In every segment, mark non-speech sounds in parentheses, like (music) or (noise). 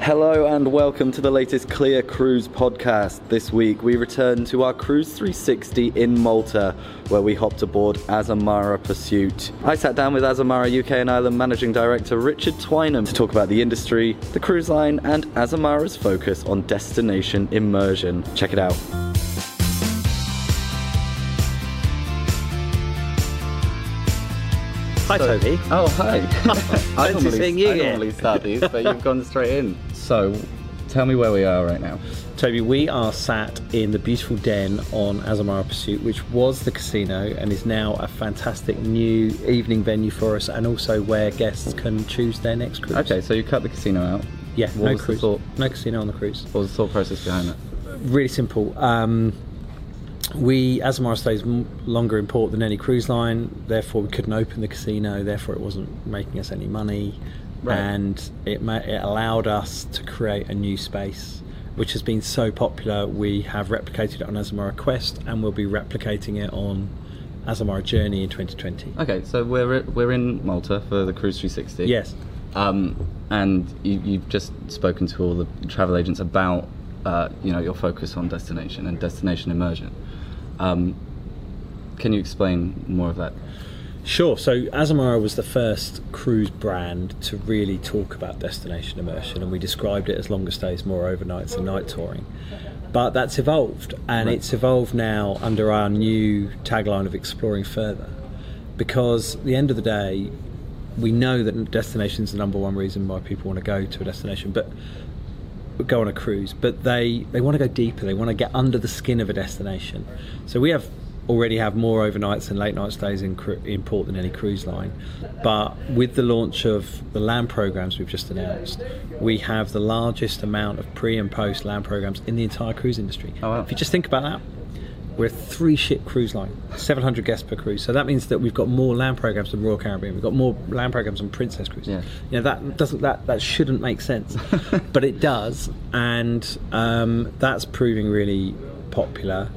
Hello and welcome to the latest CLIA Cruise podcast. This week we return to our Cruise 360 in Malta, where we hopped aboard Azamara Pursuit. I sat down with Azamara UK and Ireland Managing Director Richard Twynham to talk about the industry, the cruise line, and Azamara's focus on destination immersion. Check it out. Hi, Toby. Oh, hi. (laughs) I Fancy normally, seeing you I again. normally start these, but you've gone straight in. (laughs) So, tell me where we are right now. Toby, we are sat in the beautiful den on Azamara Pursuit, which was the casino and is now a fantastic new evening venue for us, and also where guests can choose their next cruise. Okay, so you cut the casino out. Yeah, What no cruise, thought? no casino on the cruise. What was the thought process behind that? Really simple. Um, we Azamara stays longer in port than any cruise line, therefore we couldn't open the casino. Therefore, it wasn't making us any money, Right. and it it allowed us to create a new space, which has been so popular. We have replicated it on Azamara Quest, and we'll be replicating it on Azamara Journey in 2020. Okay, so we're we're in Malta for the Cruise 360. Yes. Um, and you, you've just spoken to all the travel agents about uh, you know your focus on destination and destination immersion. Um, can you explain more of that? Sure. So Azamara was the first cruise brand to really talk about destination immersion, and we described it as longer stays, more overnights, and night touring. But that's evolved, and Right. it's evolved now under our new tagline of exploring further. Because at the end of the day, we know that destination is the number one reason why people want to go to a destination, but go on a cruise, but they, they want to go deeper. They want to get under the skin of a destination. So we have already have more overnights and late night stays in, in port than any cruise line. But with the launch of the land programs we've just announced, we have the largest amount of pre and post land programs in the entire cruise industry. Oh, wow. If you just think about that, we're a three ship cruise line, 700 guests per cruise. So that means that we've got more land programs than Royal Caribbean. We've got more land programs than Princess Cruise. Yeah. You know, that doesn't that that shouldn't make sense, (laughs) but it does, and um, that's proving really popular.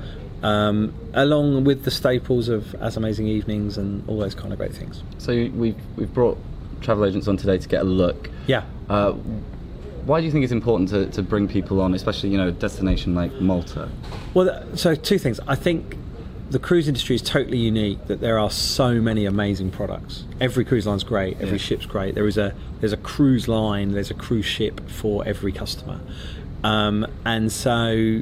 Um, along with the staples of AzAmazing Evenings and all those kind of great things. So we've we've brought travel agents on today to get a look. Yeah. Uh, why do you think it's important to, to bring people on, especially you know a destination like Malta? Well, so two things. I think the cruise industry is totally unique that there are so many amazing products. Every cruise line's great. Every Yeah. ship's great. There is a there's a cruise line. There's a cruise ship for every customer, um, and so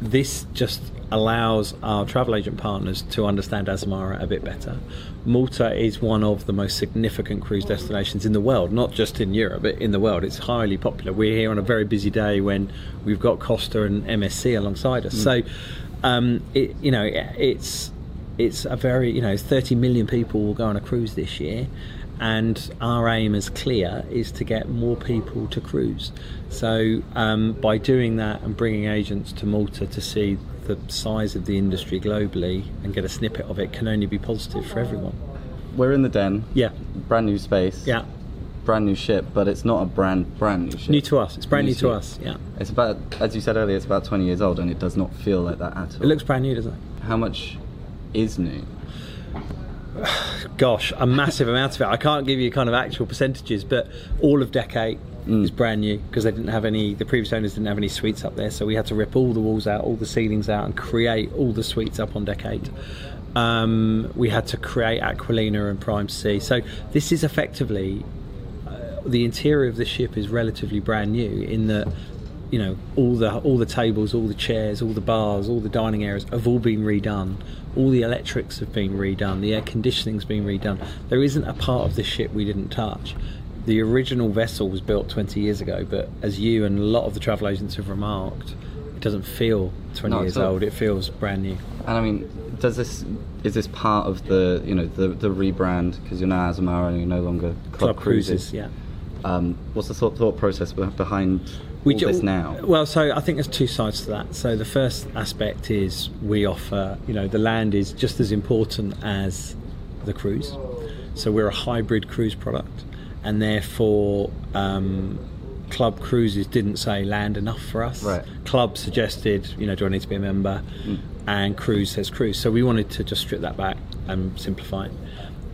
this just allows our travel agent partners to understand Azamara a bit better. Malta is one of the most significant cruise destinations in the world, not just in Europe, but in the world. It's highly popular. We're here on a very busy day when we've got Costa and MSC alongside us. So, um, it, you know, it's it's a very you know 30 million people will go on a cruise this year and our aim as CLIA is to get more people to cruise so um, by doing that and bringing agents to malta to see the size of the industry globally and get a snippet of it can only be positive for everyone We're in the den. yeah Brand new space. yeah Brand new ship, but it's not a brand brand new ship. new to us it's brand new, to to us yeah It's about, as you said earlier, it's about 20 years old, and it does not feel like that at all. it looks brand new doesn't it How much is new? (sighs) gosh, a massive amount of it. I can't give you kind of actual percentages, but all of Deck 8 Mm. is brand new because they didn't have any, the previous owners didn't have any suites up there, so we had to rip all the walls out, all the ceilings out, and create all the suites up on Deck 8. Um, we had to create Aqualina and Prime C. So this is effectively uh, the interior of the ship is relatively brand new in that you know all the all the tables, all the chairs, all the bars, all the dining areas have all been redone. All the electrics have been redone. The air conditioning's been redone. There isn't a part of the ship we didn't touch. The original vessel was built 20 years ago, but as you and a lot of the travel agents have remarked, it doesn't feel 20 Not years old. It feels brand new. And I mean, does this is this part of the you know the the rebrand because you're now Azamara and you're no longer Club, Club Cruises? cruises, yeah. Um, what's the thought, thought process behind We ju- this now? Well, so I think there's two sides to that. So the first aspect is we offer, you know, the land is just as important as the cruise. So we're a hybrid cruise product, and therefore um, Club Cruises didn't say land enough for us. Right. Club suggested, you know, do I need to be a member? And Cruise says Cruise. So we wanted to just strip that back and simplify it.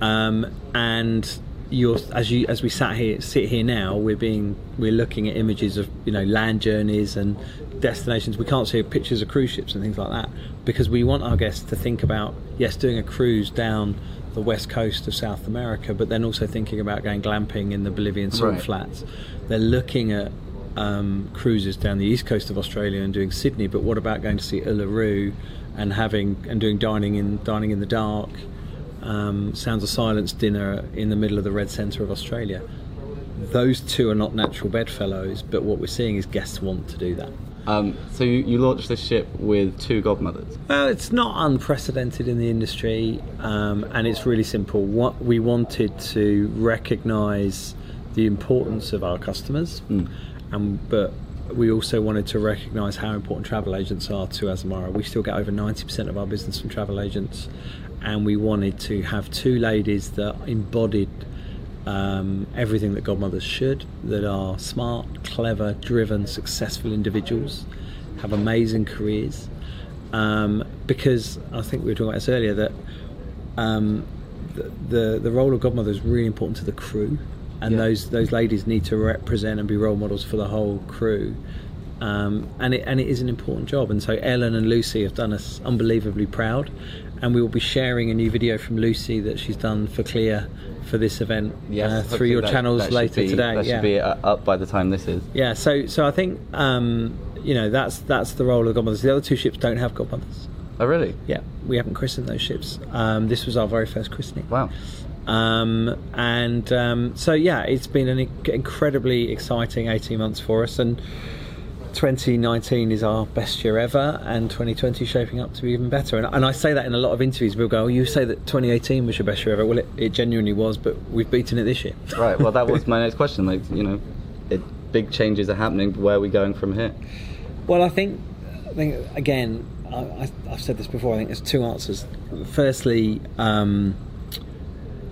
Um, and you're as you as we sat here sit here now, we're being we're looking at images of you know land journeys and destinations. We can't see pictures of cruise ships and things like that because we want our guests to think about yes, doing a cruise down the west coast of South America, but then also thinking about going glamping in the Bolivian salt Right. flats. They're looking at um, cruises down the east coast of Australia and doing Sydney, but what about going to see Uluru and having and doing dining in dining in the dark, um, Sounds of Silence dinner in the middle of the red centre of Australia? Those two are not natural bedfellows, but what we're seeing is guests want to do that. Um, so you, you launched this ship with two godmothers. Well, it's not unprecedented in the industry, um, and it's really simple. What we wanted to recognise the importance of our customers, um, but we also wanted to recognise how important travel agents are to Azamara. We still get over ninety percent of our business from travel agents, and we wanted to have two ladies that embodied um, everything that godmothers should that are smart, clever, driven, successful individuals, have amazing careers. Um, because I think we were talking about this earlier that um, the, the the role of godmother is really important to the crew, and Yeah. those those ladies need to represent and be role models for the whole crew. Um, and it and it is an important job. And so Ellen and Lucy have done us unbelievably proud, and we will be sharing a new video from Lucy that she's done for CLIA for this event uh, through your that- channels that later be- today. That yeah. should be uh, up by the time this is. Yeah, so so I think um, you know that's that's the role of godmothers. The other two ships don't have godmothers. Oh, really? Yeah, we haven't christened those ships. Um, this was our very first christening. Wow. Um, and um, so yeah, it's been an incredibly exciting 18 months for us, and 2019 is our best year ever, and 2020 is shaping up to be even better. And, and I say that in a lot of interviews. We'll go, oh, "You say that 2018 was your best year ever." Well, it, it genuinely was, but we've beaten it this year. (laughs) Right. Well, that was my next question. Like, you know, it, big changes are happening. Where are we going from here? Well, I think, I think again, I, I, I've said this before. I think there's two answers. Firstly, um,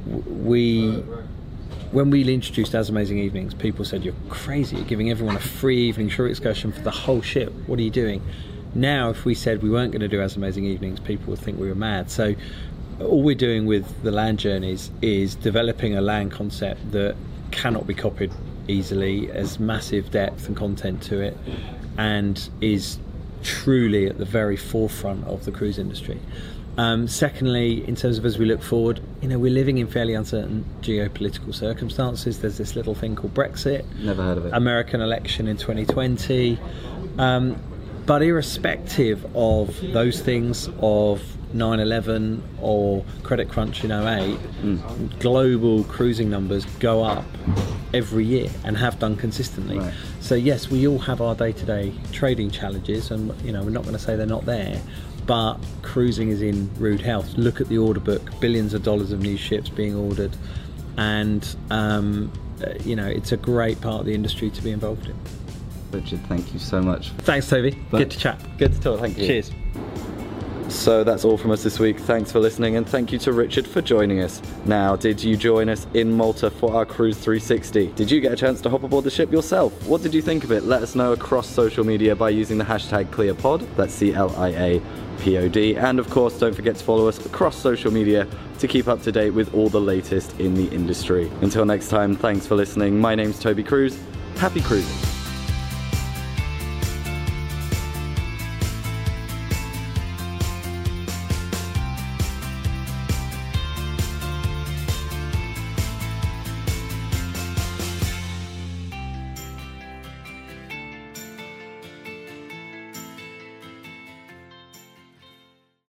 we when we introduced AzAmazing Evenings, people said you're crazy. You're giving everyone a free evening shore excursion for the whole ship. What are you doing? Now, if we said we weren't going to do AzAmazing Evenings, people would think we were mad. So, all we're doing with the land journeys is developing a land concept that cannot be copied easily, has massive depth and content to it, and is truly at the very forefront of the cruise industry. Um, secondly, in terms of as we look forward, you know, we're living in fairly uncertain geopolitical circumstances. There's this little thing called Brexit. Never heard of it. American election in 2020. Um, but irrespective of those things, of 9 11 or Credit Crunch in 08, global cruising numbers go up every year and have done consistently. Right. So, yes, we all have our day to day trading challenges, and you know, we're not going to say they're not there. But cruising is in rude health. Look at the order book billions of dollars of new ships being ordered. And, um, uh, you know, it's a great part of the industry to be involved in. Richard, thank you so much. Thanks, Toby. Good to chat. Good to talk. Thank you. Cheers. So that's all from us this week. Thanks for listening and thank you to Richard for joining us. Now, did you join us in Malta for our Cruise 360? Did you get a chance to hop aboard the ship yourself? What did you think of it? Let us know across social media by using the hashtag CLIAPod. That's C L I A P O D. And of course, don't forget to follow us across social media to keep up to date with all the latest in the industry. Until next time, thanks for listening. My name's Toby Cruz. Happy cruising.